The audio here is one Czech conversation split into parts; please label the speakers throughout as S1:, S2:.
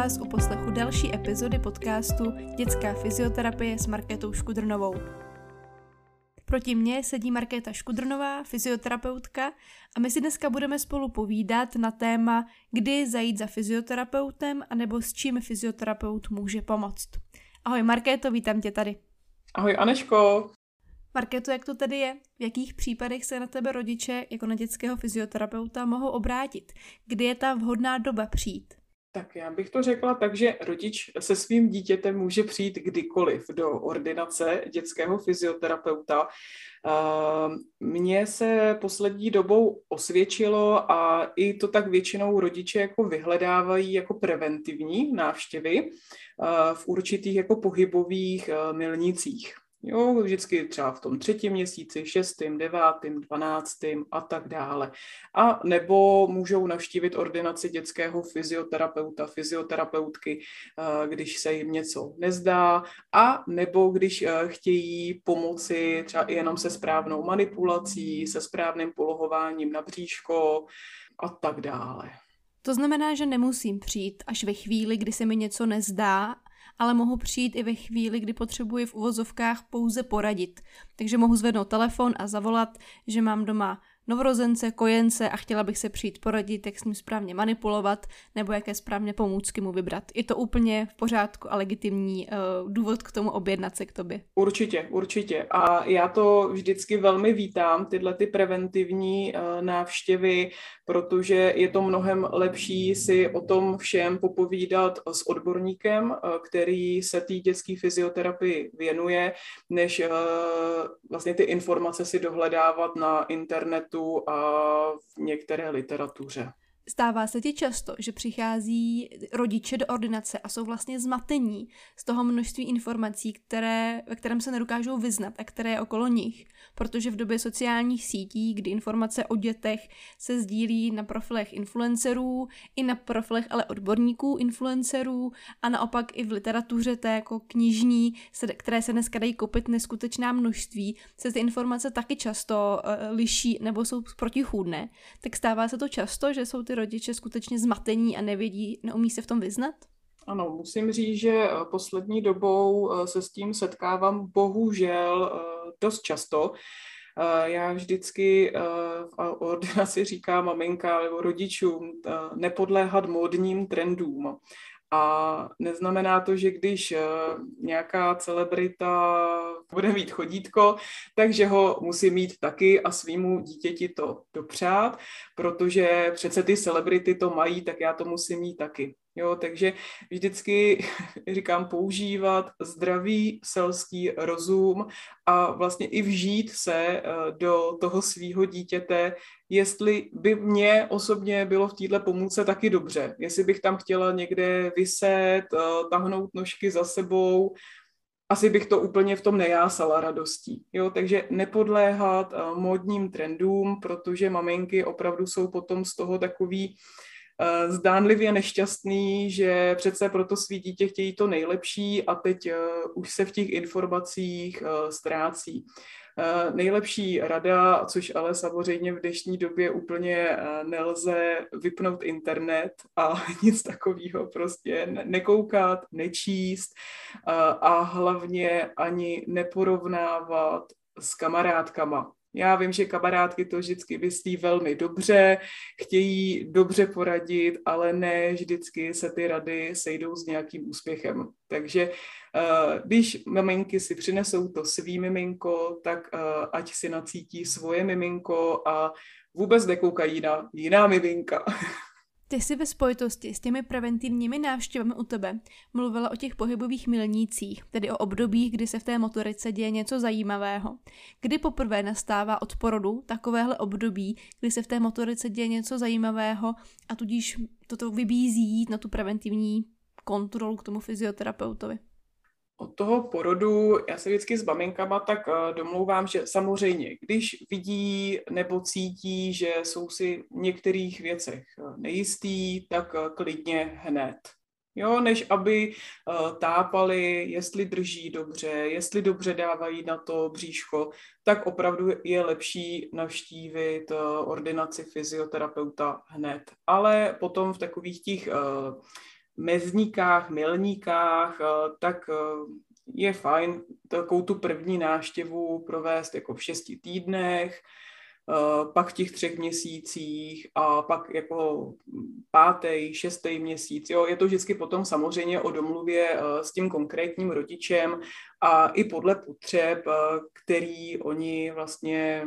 S1: vás u poslechu další epizody podcastu Dětská fyzioterapie s Markétou Škudrnovou. Proti mně sedí Markéta Škudrnová, fyzioterapeutka, a my si dneska budeme spolu povídat na téma, kdy zajít za fyzioterapeutem, anebo s čím fyzioterapeut může pomoct. Ahoj Markéto, vítám tě tady.
S2: Ahoj Aneško.
S1: Markéto, jak to tedy je? V jakých případech se na tebe rodiče jako na dětského fyzioterapeuta mohou obrátit? Kdy je ta vhodná doba přijít?
S2: Tak já bych to řekla tak, že rodič se svým dítětem může přijít kdykoliv do ordinace dětského fyzioterapeuta. Mně se poslední dobou osvědčilo a i to tak většinou rodiče jako vyhledávají jako preventivní návštěvy v určitých jako pohybových milnicích. Jo, vždycky třeba v tom třetím měsíci, šestým, devátým, dvanáctým a tak dále. A nebo můžou navštívit ordinaci dětského fyzioterapeuta, fyzioterapeutky, eh, když se jim něco nezdá, a nebo když eh, chtějí pomoci třeba jenom se správnou manipulací, se správným polohováním na bříško a tak dále.
S1: To znamená, že nemusím přijít až ve chvíli, kdy se mi něco nezdá, ale mohu přijít i ve chvíli, kdy potřebuji v uvozovkách pouze poradit. Takže mohu zvednout telefon a zavolat, že mám doma novorozence, kojence a chtěla bych se přijít poradit, jak s ním správně manipulovat nebo jaké správně pomůcky mu vybrat. Je to úplně v pořádku a legitimní uh, důvod k tomu objednat se k tobě.
S2: Určitě, určitě. A já to vždycky velmi vítám, tyhle ty preventivní uh, návštěvy, protože je to mnohem lepší si o tom všem popovídat s odborníkem, který se té dětské fyzioterapii věnuje, než vlastně ty informace si dohledávat na internetu a v některé literatuře.
S1: Stává se ti často, že přichází rodiče do ordinace a jsou vlastně zmatení z toho množství informací, které, ve kterém se nedokážou vyznat a které je okolo nich, protože v době sociálních sítí, kdy informace o dětech se sdílí na profilech influencerů, i na profilech ale odborníků influencerů a naopak i v literatuře té jako knižní, které se dneska dají koupit neskutečná množství, se ty informace taky často uh, liší nebo jsou protichůdné, tak stává se to často, že jsou ty rodiče skutečně zmatení a nevědí, neumí se v tom vyznat?
S2: Ano, musím říct, že eh, poslední dobou eh, se s tím setkávám bohužel eh, dost často. Já vždycky v ordinaci říkám maminka nebo rodičům nepodléhat módním trendům. A neznamená to, že když nějaká celebrita bude mít chodítko, takže ho musí mít taky a svýmu dítěti to dopřát, protože přece ty celebrity to mají, tak já to musím mít taky. Jo, takže vždycky říkám používat zdravý selský rozum a vlastně i vžít se eh, do toho svýho dítěte, jestli by mě osobně bylo v této pomůce taky dobře. Jestli bych tam chtěla někde vyset, eh, tahnout nožky za sebou, asi bych to úplně v tom nejásala radostí. Jo, takže nepodléhat uh, módním trendům, protože maminky opravdu jsou potom z toho takový uh, zdánlivě nešťastný, že přece proto svý dítě chtějí to nejlepší a teď uh, už se v těch informacích uh, ztrácí. Eh, nejlepší rada, což ale samozřejmě v dnešní době úplně eh, nelze vypnout internet a nic takového prostě nekoukat, nečíst eh, a hlavně ani neporovnávat s kamarádkama. Já vím, že kamarádky to vždycky myslí velmi dobře, chtějí dobře poradit, ale ne vždycky se ty rady sejdou s nějakým úspěchem. Takže uh, když maminky si přinesou to svý miminko, tak uh, ať si nacítí svoje miminko a vůbec nekoukají na jiná miminka.
S1: Ty jsi ve spojitosti s těmi preventivními návštěvami u tebe mluvila o těch pohybových milnících, tedy o obdobích, kdy se v té motorice děje něco zajímavého. Kdy poprvé nastává od porodu takovéhle období, kdy se v té motorice děje něco zajímavého a tudíž toto vybízí jít na tu preventivní kontrolu k tomu fyzioterapeutovi?
S2: Od toho porodu, já se vždycky s maminkama tak eh, domlouvám, že samozřejmě, když vidí nebo cítí, že jsou si v některých věcech eh, nejistý, tak eh, klidně hned. Jo, než aby tápali, jestli drží dobře, jestli dobře dávají na to bříško, tak opravdu je lepší navštívit ordinaci fyzioterapeuta hned. Ale potom v takových těch mezníkách, milníkách, tak je fajn takovou tu první náštěvu provést jako v šesti týdnech, pak v těch třech měsících a pak jako pátý, šestý měsíc. Jo, je to vždycky potom samozřejmě o domluvě s tím konkrétním rodičem a i podle potřeb, který oni vlastně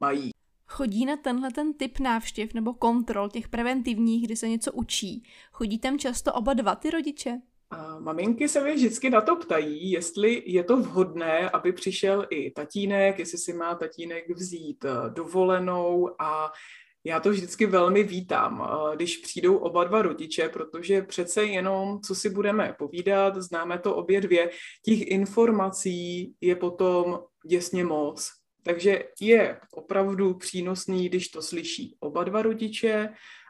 S2: mají.
S1: Chodí na tenhle ten typ návštěv nebo kontrol těch preventivních, kdy se něco učí. Chodí tam často oba dva ty rodiče?
S2: A maminky se mi vždycky na to ptají, jestli je to vhodné, aby přišel i tatínek, jestli si má tatínek vzít eh, dovolenou a já to vždycky velmi vítám, eh, když přijdou oba dva rodiče, protože přece jenom, co si budeme povídat, známe to obě dvě, těch informací je potom děsně moc. Takže je opravdu přínosný, když to slyší oba dva rodiče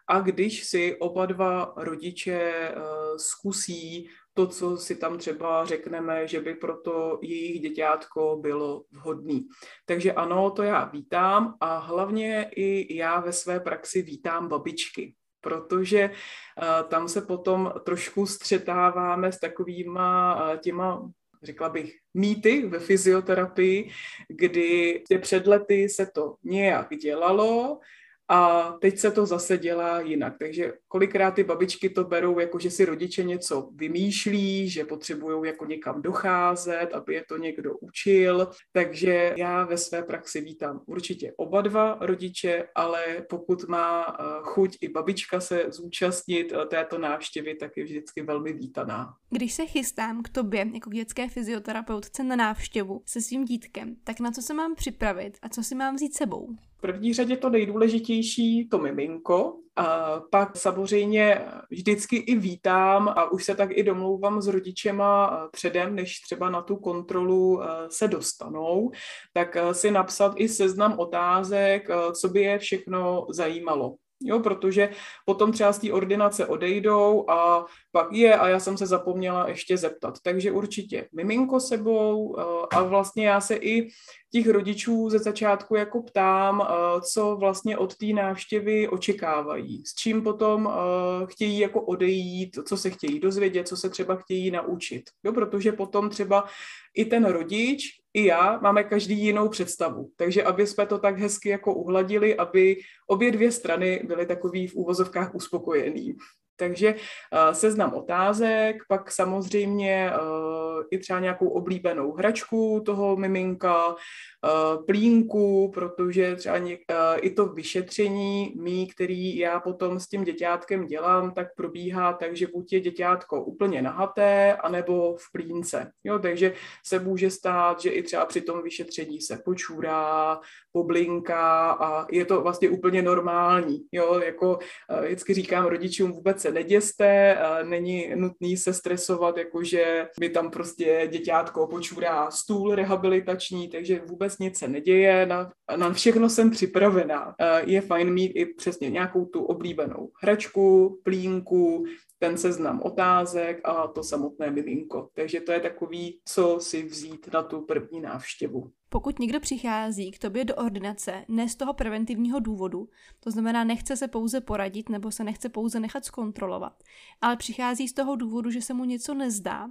S2: a když si oba dva rodiče uh, zkusí to, co si tam třeba řekneme, že by pro to jejich děťátko bylo vhodný. Takže ano, to já vítám a hlavně i já ve své praxi vítám babičky, protože uh, tam se potom trošku střetáváme s takovýma uh, těma řekla bych, mýty ve fyzioterapii, kdy před lety se to nějak dělalo, a teď se to zase dělá jinak. Takže kolikrát ty babičky to berou, jako že si rodiče něco vymýšlí, že potřebují jako někam docházet, aby je to někdo učil. Takže já ve své praxi vítám určitě oba dva rodiče, ale pokud má eh, chuť i babička se zúčastnit eh, této návštěvy, tak je vždycky velmi vítaná.
S1: Když se chystám k tobě jako k dětské fyzioterapeutce na návštěvu se svým dítkem, tak na co se mám připravit a co si mám vzít sebou?
S2: V první řadě to nejdůležitější, to miminko. A pak samozřejmě vždycky i vítám a už se tak i domlouvám s rodičema předem, než třeba na tu kontrolu se dostanou, tak si napsat i seznam otázek, co by je všechno zajímalo. Jo, protože potom třeba z té ordinace odejdou a pak je a já jsem se zapomněla ještě zeptat. Takže určitě miminko sebou a vlastně já se i těch rodičů ze začátku jako ptám, eh, co vlastně od té návštěvy očekávají, s čím potom eh, chtějí jako odejít, co se chtějí dozvědět, co se třeba chtějí naučit. Jo, protože potom třeba i ten rodič, i já máme každý jinou představu. Takže aby jsme to tak hezky jako uhladili, aby obě dvě strany byly takový v úvozovkách uspokojený. Takže uh, seznam otázek, pak samozřejmě uh, i třeba nějakou oblíbenou hračku toho miminka, uh, plínku, protože třeba i to vyšetření mý, který já potom s tím děťátkem dělám, tak probíhá tak, že buď je děťátko úplně nahaté, anebo v plínce. Jo, takže se může stát, že i třeba při tom vyšetření se počůrá, poblinká a je to vlastně úplně normální. Jo, jako vždycky říkám rodičům, vůbec se neděste, není nutný se stresovat, jakože mi tam prostě děťátko počůrá stůl rehabilitační, takže vůbec nic se neděje, na, na všechno jsem připravená. Je fajn mít i přesně nějakou tu oblíbenou hračku, plínku, ten seznam otázek a to samotné miminko. Takže to je takový, co si vzít na tu první návštěvu.
S1: Pokud někdo přichází k tobě do ordinace ne z toho preventivního důvodu, to znamená nechce se pouze poradit nebo se nechce pouze nechat zkontrolovat, ale přichází z toho důvodu, že se mu něco nezdá,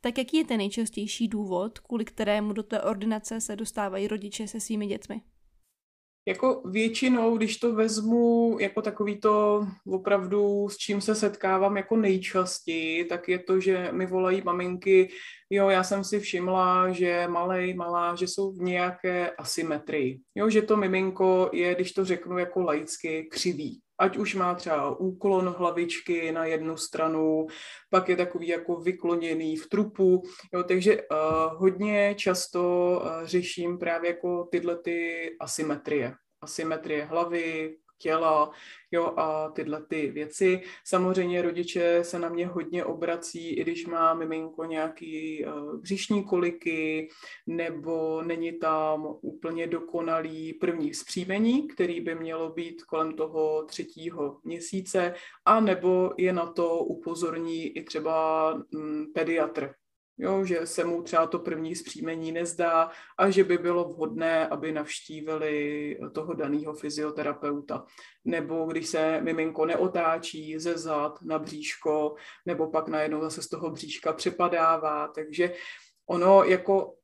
S1: tak jaký je ten nejčastější důvod, kvůli kterému do té ordinace se dostávají rodiče se svými dětmi?
S2: Jako většinou, když to vezmu jako takový to opravdu, s čím se setkávám jako nejčastěji, tak je to, že mi volají maminky, jo, já jsem si všimla, že malej, malá, že jsou v nějaké asymetrii. Jo, že to miminko je, když to řeknu jako laicky, křivý ať už má třeba úklon hlavičky na jednu stranu, pak je takový jako vykloněný v trupu, jo, takže uh, hodně často uh, řeším právě jako tyhle ty asymetrie. Asymetrie hlavy, těla, jo, a tyhle ty věci. Samozřejmě rodiče se na mě hodně obrací, i když má miminko nějaký uh, břišní koliky, nebo není tam úplně dokonalý první vzpřímení, který by mělo být kolem toho třetího měsíce, a nebo je na to upozorní i třeba um, pediatr, jo, že se mu třeba to první zpříjmení nezdá a že by bylo vhodné, aby navštívili toho daného fyzioterapeuta. Nebo když se miminko neotáčí ze zad na bříško, nebo pak najednou zase z toho bříška přepadává. Takže ono jako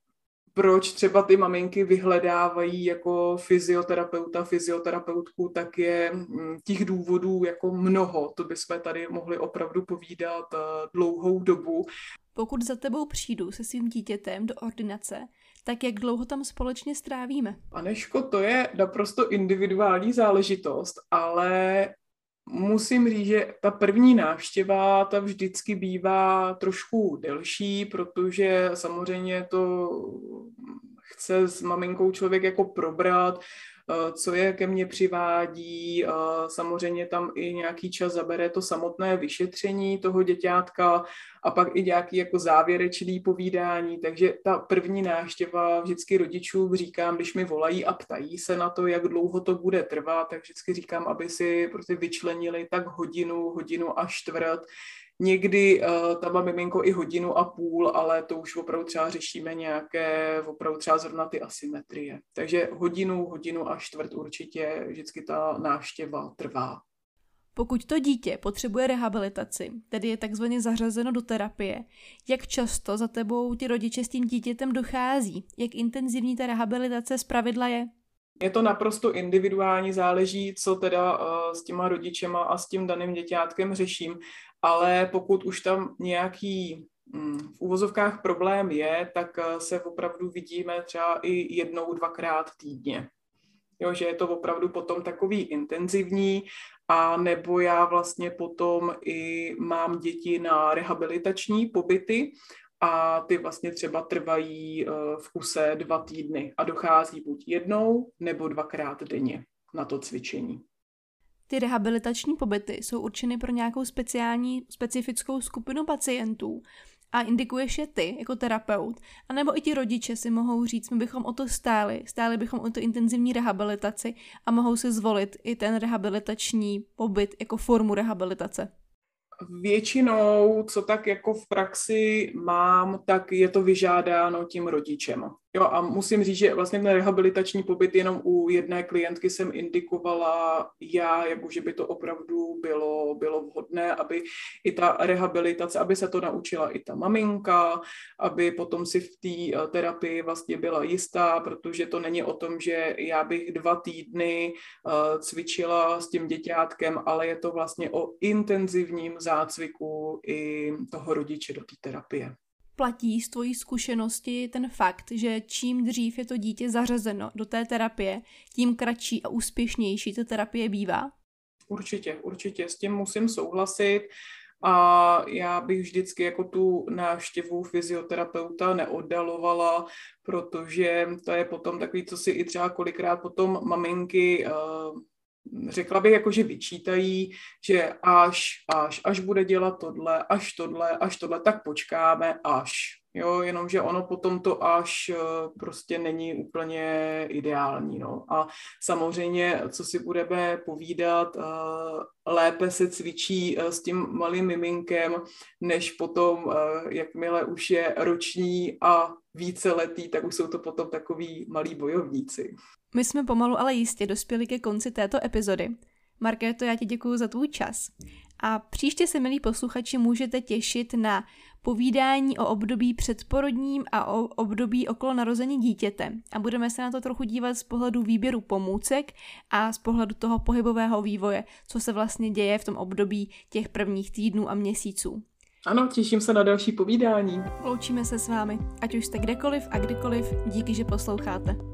S2: proč třeba ty maminky vyhledávají jako fyzioterapeuta, fyzioterapeutku, tak je mm, těch důvodů jako mnoho. To bychom tady mohli opravdu povídat eh, dlouhou dobu.
S1: Pokud za tebou přijdu se svým dítětem do ordinace, tak jak dlouho tam společně strávíme?
S2: Aneško, to je naprosto individuální záležitost, ale musím říct, že ta první návštěva, ta vždycky bývá trošku delší, protože samozřejmě to chce s maminkou člověk jako probrat, co je ke mně přivádí. Samozřejmě tam i nějaký čas zabere to samotné vyšetření toho děťátka a pak i nějaký jako závěrečný povídání. Takže ta první návštěva vždycky rodičům říkám, když mi volají a ptají se na to, jak dlouho to bude trvat, tak vždycky říkám, aby si prostě vyčlenili tak hodinu, hodinu a čtvrt, Někdy uh, tam má miminko i hodinu a půl, ale to už opravdu třeba řešíme nějaké, opravdu třeba zrovna ty asymetrie. Takže hodinu, hodinu a čtvrt určitě vždycky ta návštěva trvá.
S1: Pokud to dítě potřebuje rehabilitaci, tedy je takzvaně zařazeno do terapie, jak často za tebou ti rodiče s tím dítětem dochází? Jak intenzivní ta rehabilitace z pravidla je?
S2: Je to naprosto individuální, záleží, co teda uh, s těma rodičema a s tím daným děťátkem řeším, ale pokud už tam nějaký mm, v úvozovkách problém je, tak uh, se opravdu vidíme třeba i jednou, dvakrát týdně. Jo, že je to opravdu potom takový intenzivní a nebo já vlastně potom i mám děti na rehabilitační pobyty a ty vlastně třeba trvají eh, v kuse dva týdny a dochází buď jednou nebo dvakrát denně na to cvičení.
S1: Ty rehabilitační pobyty jsou určeny pro nějakou speciální, specifickou skupinu pacientů a indikuješ je ty jako terapeut, anebo i ti rodiče si mohou říct, my bychom o to stáli, stáli bychom o to intenzivní rehabilitaci a mohou si zvolit i ten rehabilitační pobyt jako formu rehabilitace.
S2: Většinou, co tak jako v praxi mám, tak je to vyžádáno tím rodičem. Jo, a musím říct, že vlastně ten rehabilitační pobyt jenom u jedné klientky jsem indikovala já, jako že by to opravdu bylo, bylo vhodné, aby i ta rehabilitace, aby se to naučila i ta maminka, aby potom si v té eh, terapii vlastně byla jistá, protože to není o tom, že já bych dva týdny uh, cvičila s tím děťátkem, ale je to vlastně o intenzivním zácviku i toho rodiče do té terapie
S1: platí z tvojí zkušenosti ten fakt, že čím dřív je to dítě zařazeno do té terapie, tím kratší a úspěšnější ta terapie bývá?
S2: Určitě, určitě, s tím musím souhlasit. A já bych vždycky jako tu návštěvu fyzioterapeuta neoddalovala, protože to je potom takový, co si i třeba kolikrát potom maminky uh, řekla bych jako, že vyčítají, že až, až, až bude dělat tohle, až tohle, až tohle, tak počkáme až. Jo, jenomže ono potom to až eh, prostě není úplně ideální. No. A samozřejmě, co si budeme povídat, eh, lépe se cvičí eh, s tím malým miminkem, než potom, jakmile už je roční a víceletý, tak už jsou to potom takový malí bojovníci.
S1: My jsme pomalu ale jistě dospěli ke konci této epizody. Markéto, já ti děkuji za tvůj čas. A příště se, milí posluchači, můžete těšit na povídání o období předporodním a o období okolo narození dítěte. A budeme se na to trochu dívat z pohledu výběru pomůcek a z pohledu toho pohybového vývoje, co se vlastně děje v tom období těch prvních týdnů a měsíců.
S2: Ano, těším se na další povídání.
S1: Loučíme se s vámi, ať už jste kdekoliv a kdykoliv, díky, že posloucháte.